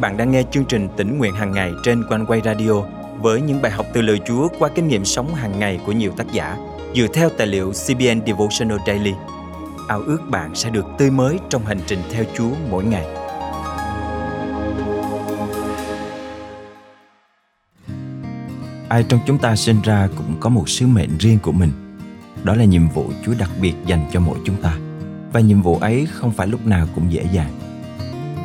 bạn đang nghe chương trình tỉnh nguyện hàng ngày trên quanh quay radio với những bài học từ lời Chúa qua kinh nghiệm sống hàng ngày của nhiều tác giả dựa theo tài liệu CBN Devotional Daily. Ao ước bạn sẽ được tươi mới trong hành trình theo Chúa mỗi ngày. Ai trong chúng ta sinh ra cũng có một sứ mệnh riêng của mình. Đó là nhiệm vụ Chúa đặc biệt dành cho mỗi chúng ta. Và nhiệm vụ ấy không phải lúc nào cũng dễ dàng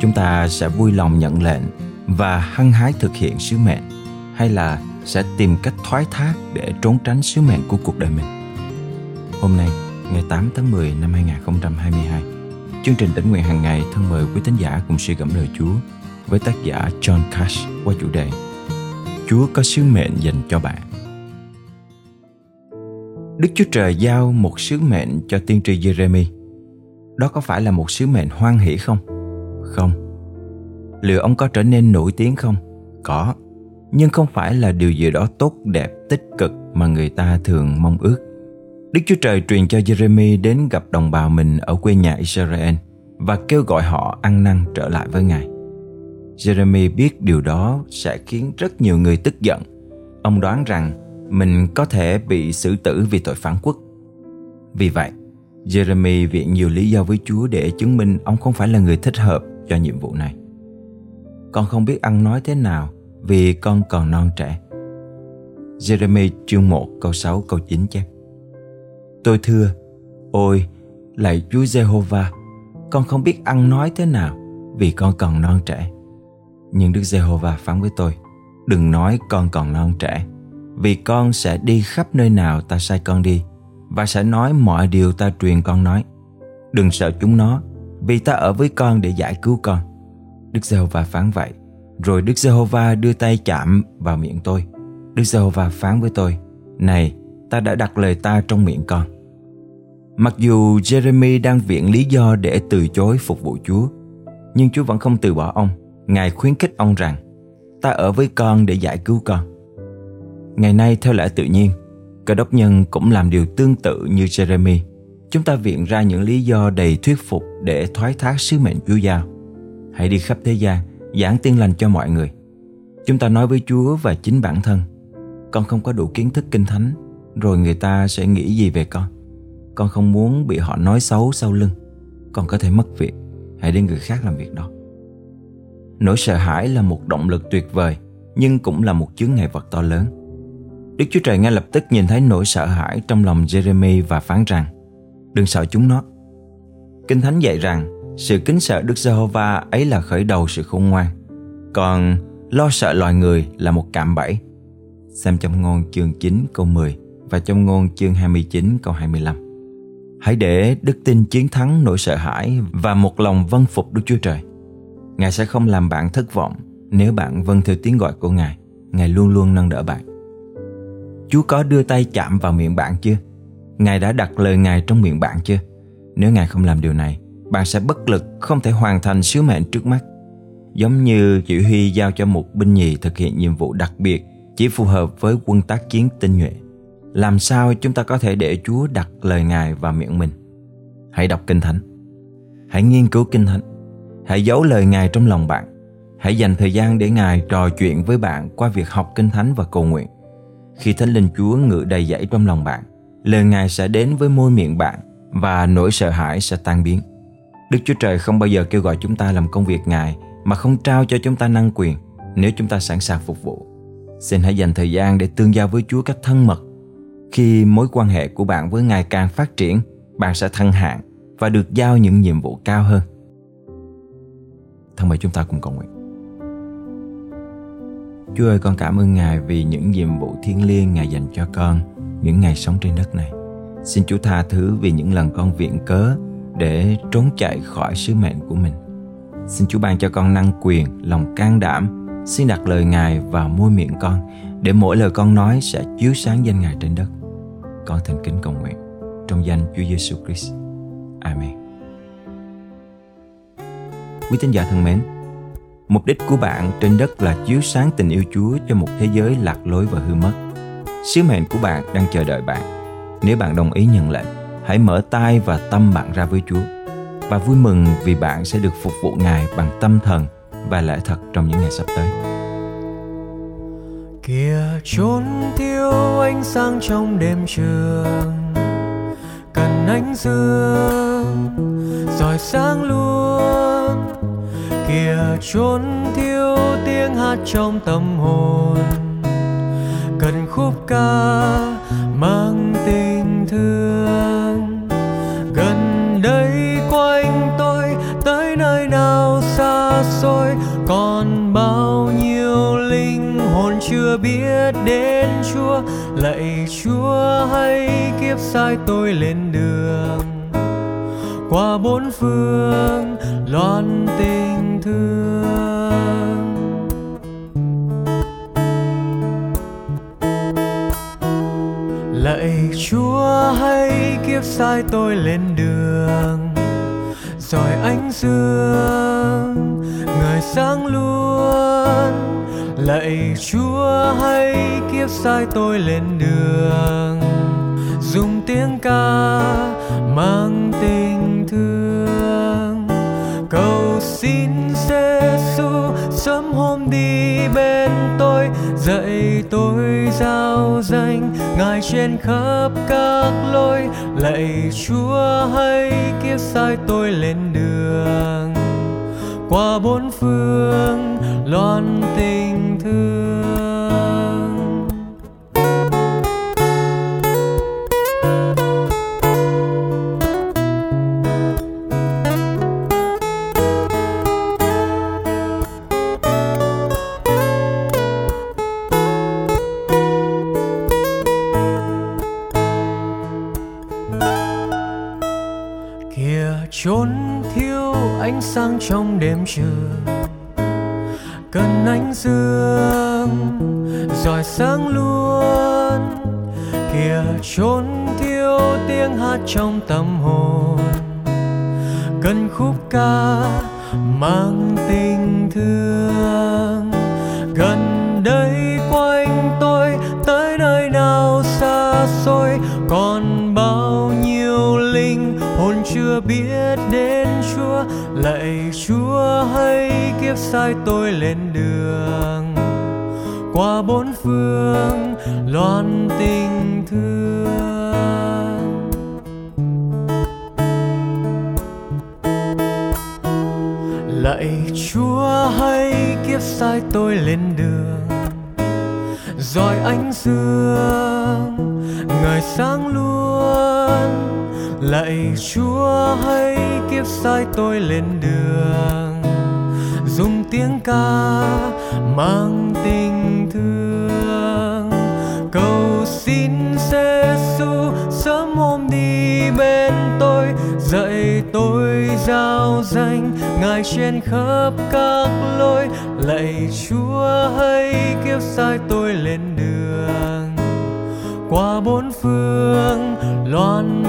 chúng ta sẽ vui lòng nhận lệnh và hăng hái thực hiện sứ mệnh hay là sẽ tìm cách thoái thác để trốn tránh sứ mệnh của cuộc đời mình. Hôm nay, ngày 8 tháng 10 năm 2022, chương trình tỉnh nguyện hàng ngày thân mời quý tín giả cùng suy gẫm lời Chúa với tác giả John Cash qua chủ đề Chúa có sứ mệnh dành cho bạn. Đức Chúa Trời giao một sứ mệnh cho tiên tri Jeremy. Đó có phải là một sứ mệnh hoan hỷ không? Không. Liệu ông có trở nên nổi tiếng không? Có. Nhưng không phải là điều gì đó tốt đẹp, tích cực mà người ta thường mong ước. Đức Chúa Trời truyền cho Jeremy đến gặp đồng bào mình ở quê nhà Israel và kêu gọi họ ăn năn trở lại với Ngài. Jeremy biết điều đó sẽ khiến rất nhiều người tức giận. Ông đoán rằng mình có thể bị xử tử vì tội phản quốc. Vì vậy, Jeremy viện nhiều lý do với Chúa để chứng minh ông không phải là người thích hợp cho nhiệm vụ này. Con không biết ăn nói thế nào vì con còn non trẻ. Jeremy chương 1 câu 6 câu 9 chép. Tôi thưa, ôi, lạy Chúa Giê-hô-va, con không biết ăn nói thế nào vì con còn non trẻ. Nhưng Đức Giê-hô-va phán với tôi, đừng nói con còn non trẻ, vì con sẽ đi khắp nơi nào ta sai con đi và sẽ nói mọi điều ta truyền con nói. Đừng sợ chúng nó, vì ta ở với con để giải cứu con. Đức Giê-hô-va phán vậy. Rồi Đức Giê-hô-va đưa tay chạm vào miệng tôi. Đức Giê-hô-va phán với tôi, Này, ta đã đặt lời ta trong miệng con. Mặc dù Jeremy đang viện lý do để từ chối phục vụ Chúa, nhưng Chúa vẫn không từ bỏ ông. Ngài khuyến khích ông rằng, ta ở với con để giải cứu con. Ngày nay theo lẽ tự nhiên, cơ đốc nhân cũng làm điều tương tự như Jeremy – chúng ta viện ra những lý do đầy thuyết phục để thoái thác sứ mệnh Chúa giao. Hãy đi khắp thế gian, giảng tiên lành cho mọi người. Chúng ta nói với Chúa và chính bản thân, con không có đủ kiến thức kinh thánh, rồi người ta sẽ nghĩ gì về con. Con không muốn bị họ nói xấu sau lưng. Con có thể mất việc, hãy để người khác làm việc đó. Nỗi sợ hãi là một động lực tuyệt vời, nhưng cũng là một chướng ngại vật to lớn. Đức Chúa Trời ngay lập tức nhìn thấy nỗi sợ hãi trong lòng Jeremy và phán rằng đừng sợ chúng nó. Kinh Thánh dạy rằng sự kính sợ Đức Giê-hô-va ấy là khởi đầu sự khôn ngoan, còn lo sợ loài người là một cạm bẫy. Xem trong ngôn chương 9 câu 10 và trong ngôn chương 29 câu 25. Hãy để đức tin chiến thắng nỗi sợ hãi và một lòng vâng phục Đức Chúa Trời. Ngài sẽ không làm bạn thất vọng nếu bạn vâng theo tiếng gọi của Ngài. Ngài luôn luôn nâng đỡ bạn. Chúa có đưa tay chạm vào miệng bạn chưa? Ngài đã đặt lời Ngài trong miệng bạn chưa? Nếu Ngài không làm điều này, bạn sẽ bất lực không thể hoàn thành sứ mệnh trước mắt. Giống như chỉ huy giao cho một binh nhì thực hiện nhiệm vụ đặc biệt chỉ phù hợp với quân tác chiến tinh nhuệ. Làm sao chúng ta có thể để Chúa đặt lời Ngài vào miệng mình? Hãy đọc Kinh Thánh. Hãy nghiên cứu Kinh Thánh. Hãy giấu lời Ngài trong lòng bạn. Hãy dành thời gian để Ngài trò chuyện với bạn qua việc học Kinh Thánh và cầu nguyện. Khi Thánh Linh Chúa ngự đầy dẫy trong lòng bạn, lời Ngài sẽ đến với môi miệng bạn và nỗi sợ hãi sẽ tan biến. Đức Chúa Trời không bao giờ kêu gọi chúng ta làm công việc Ngài mà không trao cho chúng ta năng quyền nếu chúng ta sẵn sàng phục vụ. Xin hãy dành thời gian để tương giao với Chúa cách thân mật. Khi mối quan hệ của bạn với Ngài càng phát triển, bạn sẽ thăng hạng và được giao những nhiệm vụ cao hơn. Thân mời chúng ta cùng cầu nguyện. Chúa ơi, con cảm ơn Ngài vì những nhiệm vụ thiêng liêng Ngài dành cho con những ngày sống trên đất này. Xin Chúa tha thứ vì những lần con viện cớ để trốn chạy khỏi sứ mệnh của mình. Xin Chúa ban cho con năng quyền, lòng can đảm, xin đặt lời Ngài vào môi miệng con để mỗi lời con nói sẽ chiếu sáng danh Ngài trên đất. Con thành kính cầu nguyện trong danh Chúa Giêsu Christ. Amen. Quý tín giả thân mến, mục đích của bạn trên đất là chiếu sáng tình yêu Chúa cho một thế giới lạc lối và hư mất Sứ mệnh của bạn đang chờ đợi bạn. Nếu bạn đồng ý nhận lệnh, hãy mở tay và tâm bạn ra với Chúa. Và vui mừng vì bạn sẽ được phục vụ Ngài bằng tâm thần và lẽ thật trong những ngày sắp tới. Kìa trốn thiếu ánh sáng trong đêm trường cần ánh dương rồi sáng luôn. Kìa trốn thiếu tiếng hát trong tâm hồn khúc ca mang tình thương. Gần đây quanh tôi, tới nơi nào xa xôi, còn bao nhiêu linh hồn chưa biết đến chúa. Lạy chúa hay kiếp sai tôi lên đường. Qua bốn phương, loan tình sai tôi lên đường. Rồi ánh dương, người sáng luôn. Lạy chúa hay kiếp sai tôi lên đường. Dùng tiếng ca mang tình thương. Cầu xin Giêsu sớm hôm đi bên tôi, dạy tôi giao danh ngài trên khắp các lối, lạy chúa hãy kiếp sai tôi lên đường. Qua bốn phương, loan đêm trường cần ánh dương rồi sáng luôn, kìa trốn thiếu tiếng hát trong tâm hồn. Cần khúc ca mang tình thương, gần đây quanh tôi tới nơi nào xa xôi, còn lạy chúa, hãy kiếp sai tôi lên đường. Qua bốn phương, loan tình thương. Lạy chúa, hãy kiếp sai tôi lên đường. Rồi ánh dương ngời sáng luôn lạy chúa, hãy kiếp sai tôi lên đường. Dùng tiếng ca mang tình thương. Cầu xin Giêsu sớm hôm đi bên tôi. Dạy tôi giao danh ngài trên khắp các lối. Lạy chúa, hãy kiếp sai tôi lên đường. Qua bốn phương, loan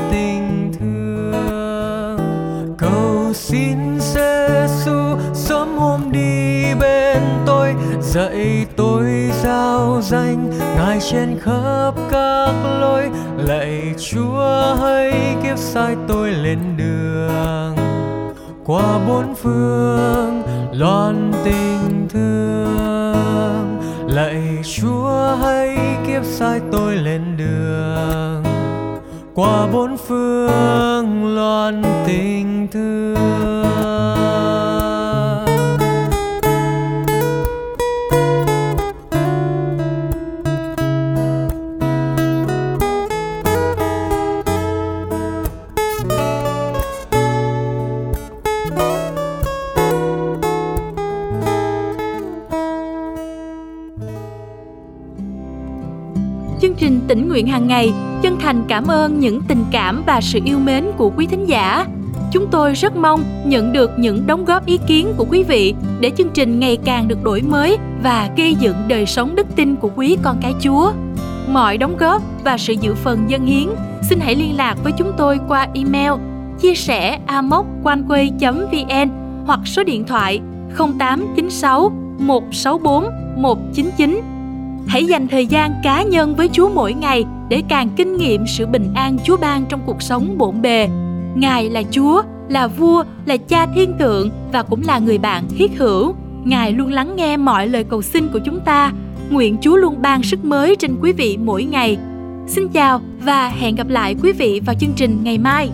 dậy dạy tôi giao danh, ngài trên khắp các lối. Lạy chúa hãy kiếp sai tôi lên đường. Qua bốn phương, loan tình thương. Lạy chúa hãy kiếp sai tôi lên đường. Qua bốn phương, loan tình thương. Chương trình tỉnh nguyện hàng ngày, chân thành cảm ơn những tình cảm và sự yêu mến của quý thính giả. Chúng tôi rất mong nhận được những đóng góp ý kiến của quý vị để chương trình ngày càng được đổi mới và gây dựng đời sống đức tin của quý con cái chúa. Mọi đóng góp và sự dự phần dân hiến, xin hãy liên lạc với chúng tôi qua email chia sẻ amoconeway vn hoặc số điện thoại 0896 164 199 Hãy dành thời gian cá nhân với Chúa mỗi ngày để càng kinh nghiệm sự bình an Chúa ban trong cuộc sống bộn bề. Ngài là Chúa, là vua, là cha thiên thượng và cũng là người bạn thiết hữu. Ngài luôn lắng nghe mọi lời cầu xin của chúng ta. Nguyện Chúa luôn ban sức mới trên quý vị mỗi ngày. Xin chào và hẹn gặp lại quý vị vào chương trình ngày mai.